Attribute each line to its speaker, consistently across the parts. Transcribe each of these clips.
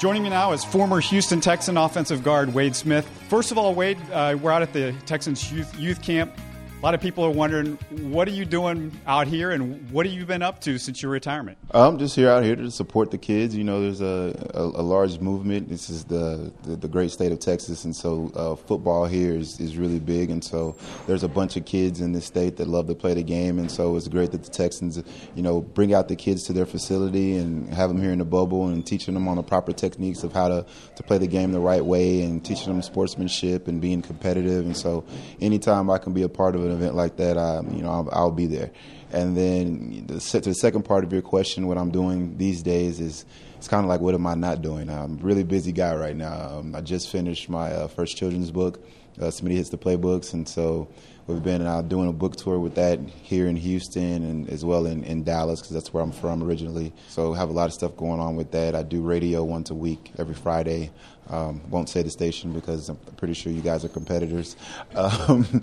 Speaker 1: Joining me now is former Houston Texan offensive guard Wade Smith. First of all, Wade, uh, we're out at the Texans youth, youth camp. A lot of people are wondering, what are you doing out here, and what have you been up to since your retirement?
Speaker 2: I'm just here out here to support the kids. You know, there's a, a, a large movement. This is the, the, the great state of Texas, and so uh, football here is, is really big. And so there's a bunch of kids in this state that love to play the game, and so it's great that the Texans, you know, bring out the kids to their facility and have them here in the bubble and teaching them on the proper techniques of how to, to play the game the right way and teaching them sportsmanship and being competitive. And so anytime I can be a part of an event like that, I, you know, I'll, I'll be there. And then the, to the second part of your question, what I'm doing these days is it's kind of like what am I not doing? I'm a really busy guy right now. Um, I just finished my uh, first children's book, uh, Hits the Playbooks, and so we've been uh, doing a book tour with that here in Houston and as well in, in Dallas because that's where I'm from originally. So have a lot of stuff going on with that. I do radio once a week, every Friday. Um, won't say the station because I'm pretty sure you guys are competitors. Um,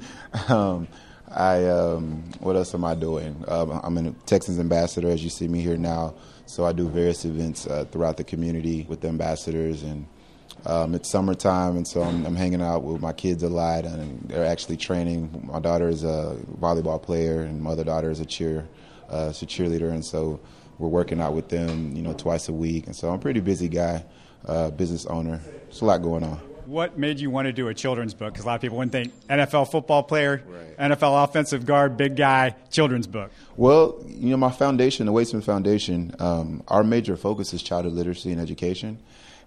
Speaker 2: um, I um, what else am I doing? Um, I'm a Texans ambassador, as you see me here now. So I do various events uh, throughout the community with the ambassadors, and um, it's summertime, and so I'm, I'm, hanging out with my kids a lot, and they're actually training. My daughter is a volleyball player, and my other daughter is a cheer, uh, a cheerleader, and so we're working out with them, you know, twice a week. And so I'm a pretty busy guy, uh, business owner. There's a lot going on
Speaker 1: what made you want to do a children's book? Because a lot of people wouldn't think NFL football player, right. NFL offensive guard, big guy, children's book.
Speaker 2: Well, you know, my foundation, the Smith Foundation, um, our major focus is childhood literacy and education.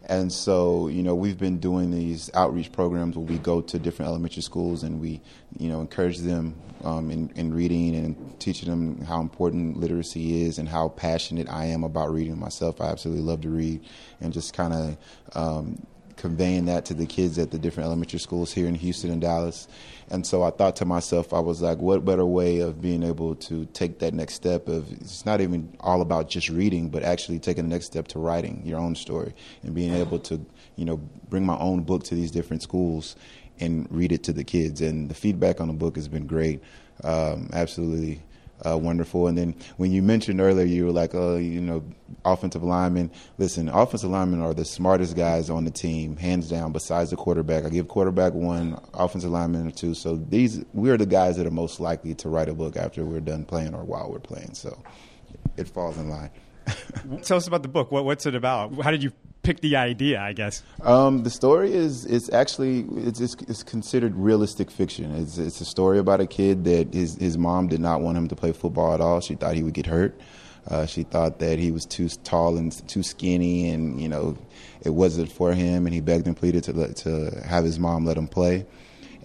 Speaker 2: And so, you know, we've been doing these outreach programs where we go to different elementary schools and we, you know, encourage them um, in, in, reading and teaching them how important literacy is and how passionate I am about reading myself. I absolutely love to read and just kind of um, conveying that to the kids at the different elementary schools here in Houston and Dallas. And so I thought to myself, I was like, what better way of being able to take that next step of it's not even all about just reading, but actually taking the next step to writing your own story and being able to, you know, bring my own book to these different schools and read it to the kids. And the feedback on the book has been great. Um, absolutely uh, wonderful. And then when you mentioned earlier, you were like, oh, you know, offensive linemen. Listen, offensive linemen are the smartest guys on the team, hands down. Besides the quarterback, I give quarterback one, offensive lineman two. So these we are the guys that are most likely to write a book after we're done playing or while we're playing. So it falls in line.
Speaker 1: Tell us about the book. What, what's it about? How did you pick the idea? I guess.
Speaker 2: Um, the story is it's actually it's, it's, it's, considered realistic fiction. It's, it's a story about a kid that his his mom did not want him to play football at all. She thought he would get hurt. Uh, she thought that he was too tall and too skinny, and you know, it wasn't for him. And he begged and pleaded to let, to have his mom let him play.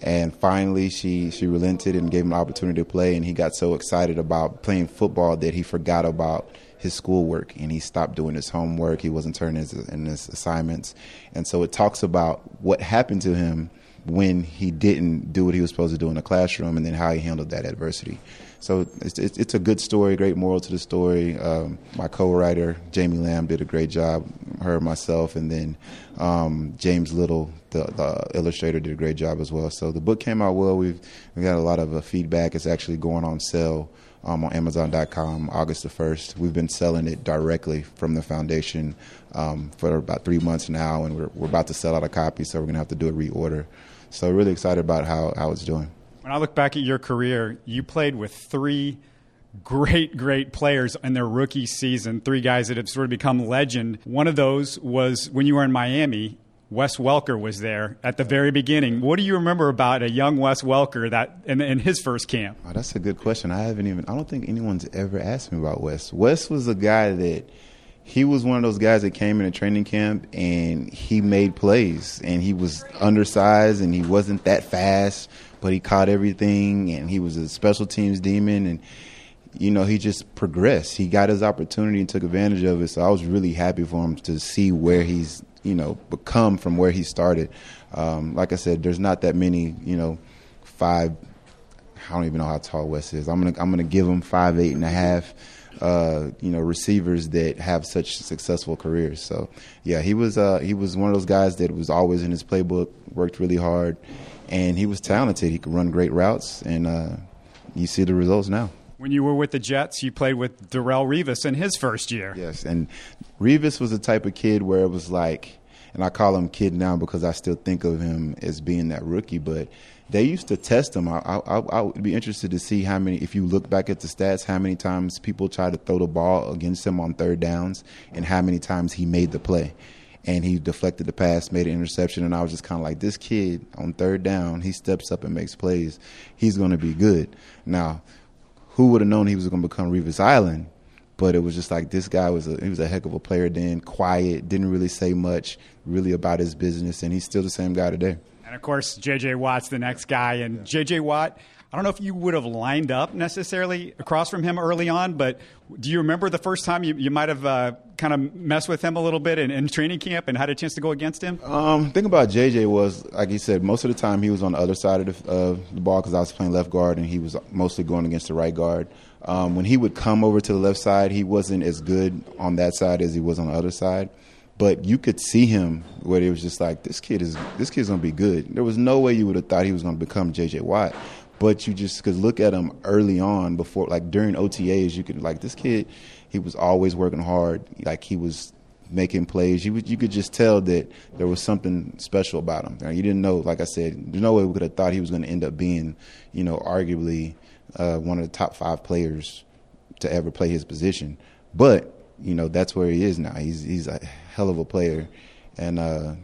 Speaker 2: And finally, she she relented and gave him an opportunity to play. And he got so excited about playing football that he forgot about his schoolwork and he stopped doing his homework. He wasn't turning his, in his assignments. And so it talks about what happened to him when he didn't do what he was supposed to do in the classroom and then how he handled that adversity. So it's, it's, a good story, great moral to the story. Um, my co-writer, Jamie Lamb, did a great job, her, myself, and then um, James Little, the, the, illustrator, did a great job as well. So the book came out well. We've, we got a lot of uh, feedback. It's actually going on sale um, on Amazon.com August the 1st. We've been selling it directly from the foundation um, for about three months now, and we're, we're about to sell out a copy, so we're going to have to do a reorder. So, really excited about how, how it's doing.
Speaker 1: When I look back at your career, you played with three great, great players in their rookie season, three guys that have sort of become legend. One of those was when you were in Miami Wes Welker was there at the very beginning. What do you remember about a young Wes Welker that in, in his first camp?
Speaker 2: Oh, that's a good question. I haven't even. I don't think anyone's ever asked me about Wes. Wes was a guy that he was one of those guys that came in a training camp and he made plays and he was undersized and he wasn't that fast, but he caught everything and he was a special teams demon and you know, he just progressed. He got his opportunity and took advantage of it. So I was really happy for him to see where he's you know become from where he started. Um, like I said, there's not that many you know five. I don't even know how tall Wes is. I'm gonna I'm gonna give him five eight and a half. Uh, you know, receivers that have such successful careers. So, yeah, he was uh, he was one of those guys that was always in his playbook, worked really hard, and he was talented. He could run great routes, and uh, you see the results now.
Speaker 1: When you were with the Jets, you played with Darrelle Revis in his first year.
Speaker 2: Yes, and Revis was the type of kid where it was like, and I call him kid now because I still think of him as being that rookie, but they used to test him. I, I, I, would be interested to see how many, if you look back at the stats, how many times people tried to throw the ball against him on third downs and how many times he made the play. And he deflected the pass, made an interception, and I was just kind of like, this kid on third down, he steps up and makes plays. He's going to be good. Now, who would have known he was going to become Revis Island? But it was just like this guy was a he was a heck of a player then, quiet, didn't really say much, really about his business, and he's still the same guy today.
Speaker 1: And of course, J.J. Watt's the next guy. And J.J. Watt, I don't know if you would have lined up necessarily across from him early on, but do you remember the first time you, you might have uh, kind of messed with him a little bit in, in, training camp and had a chance to go against him?
Speaker 2: Um, thing about JJ was, like he said, most of the time he was on the other side of the, uh, the ball because I was playing left guard and he was mostly going against the right guard. Um, when he would come over to the left side, he wasn't as good on that side as he was on the other side but you could see him where it was just like this kid is this kid's gonna be good. There was no way you would have thought he was gonna become J.J. Watt, but you just could look at him early on before like during OTAs, you could like this kid. He was always working hard, like he was making plays. You you could just tell that there was something special about him. You didn't know, like I said, there's no way we could have thought he was going to end up being, you know, arguably uh, one of the top five players to ever play his position. But you know that's where he is now. He's he's a hell of a player, and uh,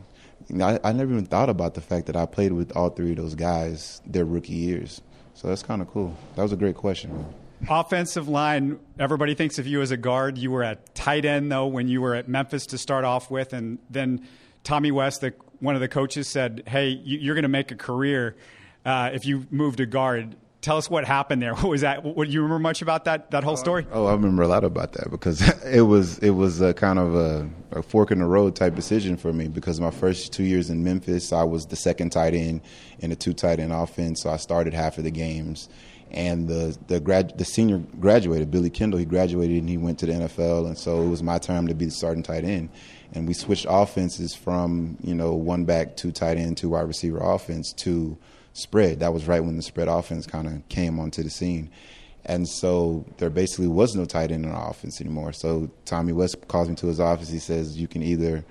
Speaker 2: you know, I, I never even thought about the fact that I played with all three of those guys their rookie years. So that's kind of cool. That was a great question.
Speaker 1: Offensive line, everybody thinks of you as a guard. You were at tight end though when you were at Memphis to start off with, and then Tommy West, the, one of the coaches, said, "Hey, you, are going to make a career uh, if you move to guard." Tell us what happened there. What was that? What, do you remember much about that that whole oh, story?
Speaker 2: Oh, I remember a lot about that because it was it was a kind of a, a, fork in the road type decision for me because my first two years in Memphis, I was the second tight end in a two tight end offense, so I started half of the games. And the the grad the senior graduated Billy Kendall. He graduated and he went to the NFL, and so it was my turn to be the starting tight end. And we switched offenses from you know one back, two tight end, two wide receiver offense to spread. That was right when the spread offense kind of came onto the scene. And so there basically was no tight end in our offense anymore. So Tommy West calls me to his office. He says, You can either,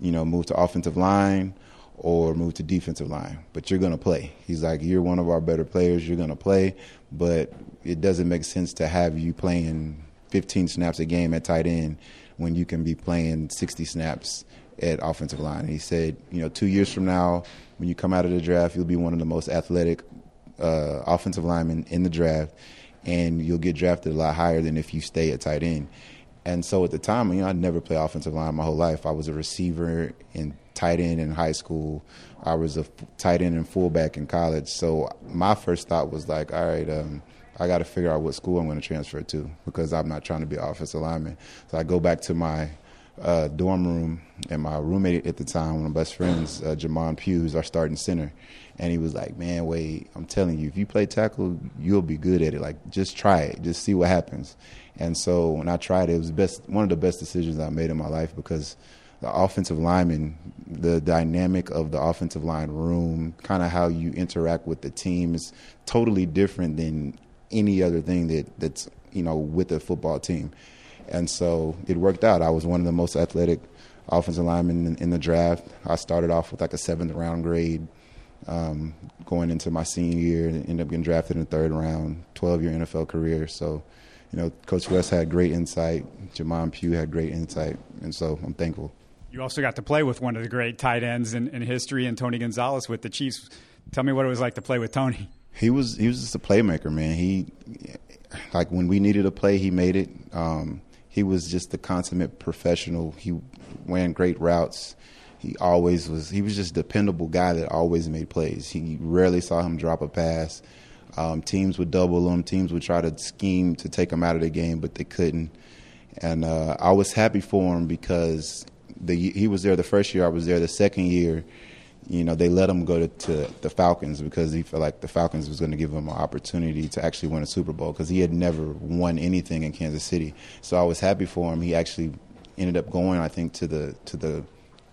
Speaker 2: you know, move to offensive line or move to defensive line, but you're going to play. He's like, You're one of our better players. You're going to play, but it doesn't make sense to have you playing 15 snaps a game at tight end when you can be playing 60 snaps at offensive line. And he said, You know, two years from now, when you come out of the draft, you'll be one of the most athletic uh, offensive linemen in the draft, and you'll get drafted a lot higher than if you stay at tight end. And so at the time, you know, I'd never played offensive line my whole life. I was a receiver and tight end in high school. I was a tight end and fullback in college. So my first thought was like, all right, um, I got to figure out what school I'm going to transfer to because I'm not trying to be offensive lineman. So I go back to my uh, dorm room, and my roommate at the time, one of my best friends, uh, Jamon Pugh, our starting center, and he was like, "Man, wait, I'm telling you, if you play tackle, you'll be good at it. Like, just try it, just see what happens." And so when I tried it, it was best one of the best decisions I made in my life because the offensive lineman, the dynamic of the offensive line room, kind of how you interact with the team is totally different than any other thing that that's you know with a football team. And so it worked out. I was one of the most athletic offensive linemen in, in the draft. I started off with like a seventh round grade um, going into my senior year and ended up getting drafted in the third round, 12 year NFL career. So, you know, Coach West had great insight. Jamon Pugh had great insight. And so I'm thankful.
Speaker 1: You also got to play with one of the great tight ends in, in history, and Tony Gonzalez with the Chiefs. Tell me what it was like to play with Tony.
Speaker 2: He was he was just a playmaker, man. He like when we needed a play, he made it. Um, he was just the consummate professional. He ran great routes. He always was. He was just a dependable guy that always made plays. He rarely saw him drop a pass. Um, teams would double him. Teams would try to scheme to take him out of the game, but they couldn't. And uh, I was happy for him because the, he was there the first year. I was there the second year you know, they let him go to, to, the Falcons because he felt like the Falcons was going to give him an opportunity to actually win a Super Bowl because he had never won anything in Kansas City. So I was happy for him. He actually ended up going, I think, to the to the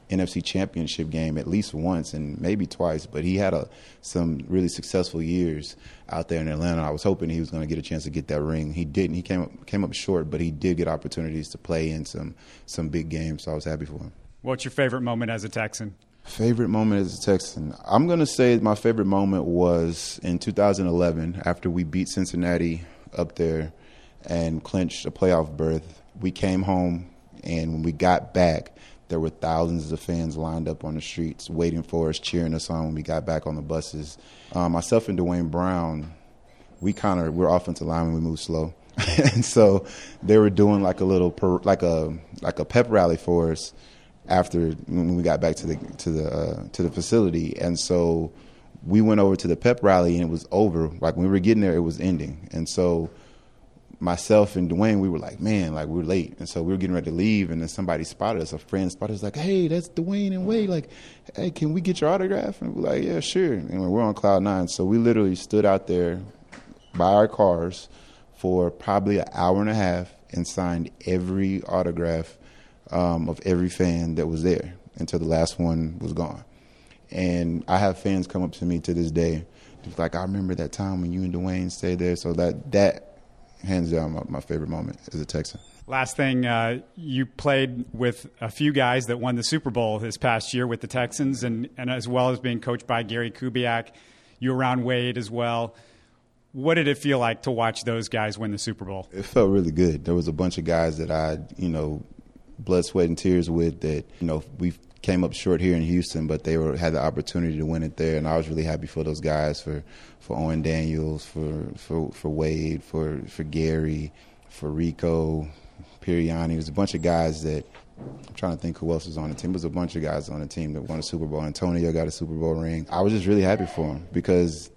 Speaker 2: NFC Championship game at least once and maybe twice. But he had a, some really successful years out there in Atlanta. I was hoping he was going to get a chance to get that ring. He didn't. He came up, came up short, but he did get opportunities to play in some some big games. So I was happy for him.
Speaker 1: What's your favorite moment as a Texan?
Speaker 2: Favorite moment as a Texan? I'm going to say my favorite moment was in 2011 after we beat Cincinnati up there and clinched a playoff berth. We came home, and when we got back, there were thousands of fans lined up on the streets waiting for us, cheering us on when we got back on the buses. Um, myself and Duane Brown, we kind of we're offensive linemen. We move slow, and so they were doing like a little per, like a like a pep rally for us after when we got back to the to the uh, to the facility, and so we went over to the pep rally and it was over. Like when we were getting there, it was ending, and so myself and Duane, we were like, man, like we're late, and so we were getting ready to leave, and then somebody spotted us. A friend spotted us, like, hey, that's Duane and Wade. Like, hey, can we get your autograph? And we're like, yeah, sure. And we're on cloud nine, so we literally stood out there by our cars for probably an hour and a half and signed every autograph um, of every fan that was there until the last one was gone. And I have fans come up to me to this day, like, I remember that time when you and Duane stayed there. So that that hands down my, my favorite moment as a Texan.
Speaker 1: Last thing, uh, you played with a few guys that won the Super Bowl this past year with the Texans, and, and as well as being coached by Gary Kubiak. You around Wade as well. What did it feel like to watch those guys win the Super Bowl?
Speaker 2: It felt really good. There was a bunch of guys that I, you know, blood, sweat, and tears with that, you know, we came up short here in Houston, but they were had the opportunity to win it there, and I was really happy for those guys for for Owen Daniels, for for for Wade, for for Gary, for Rico, Sirianni. There's a bunch of guys that I'm trying to think who else was on the team. There was a bunch of guys on the team that won a Super Bowl. Antonio got a Super Bowl ring. I was just really happy for him because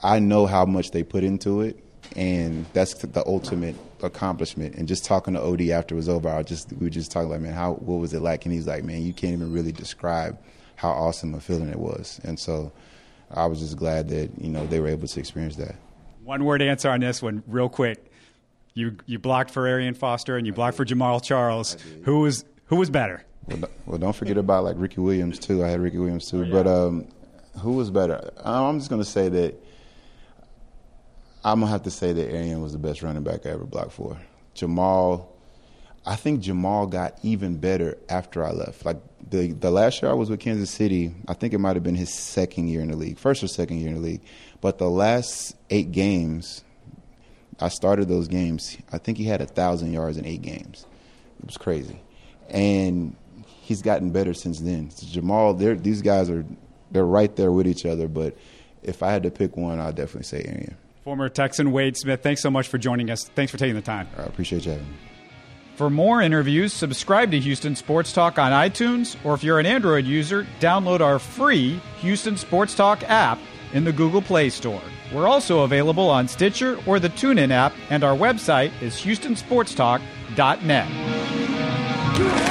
Speaker 2: I know how much they put into it, and that's the ultimate accomplishment. And just talking to Od after it was over, I just we were just talking like, man, how what was it like? And he's like, man, you can't even really describe how awesome a feeling it was. And so I was just glad that you know they were able to experience that.
Speaker 1: One word answer on this one, real quick. You you blocked for Arian Foster and you blocked for Jamaal Charles. Who was who was better?
Speaker 2: Well, well, don't forget about like Ricky Williams too. I had Ricky Williams too, oh, yeah. but um, who was better? I'm just gonna say that I'm gonna have to say that Arian was the best running back I ever blocked for. Jamaal, I think Jamaal got even better after I left. Like the the last year I was with Kansas City, I think it might have been his second year in the league, first or second year in the league. But the last eight games, I started those games. I think he had a thousand yards in eight games. It was crazy, and he's gotten better since then. So Jamaal, these guys are they're right there with each other. But if I had to pick one, I'd definitely say Arian.
Speaker 1: Former Texan Wade Smith, thanks so much for joining us. Thanks for taking the time.
Speaker 2: I appreciate you having me.
Speaker 1: For more interviews, subscribe to Houston Sports Talk on iTunes, or if you're an Android user, download our free Houston Sports Talk app in the Google Play Store. We're also available on Stitcher or the TuneIn app, and our website is houstonsportstalk.net.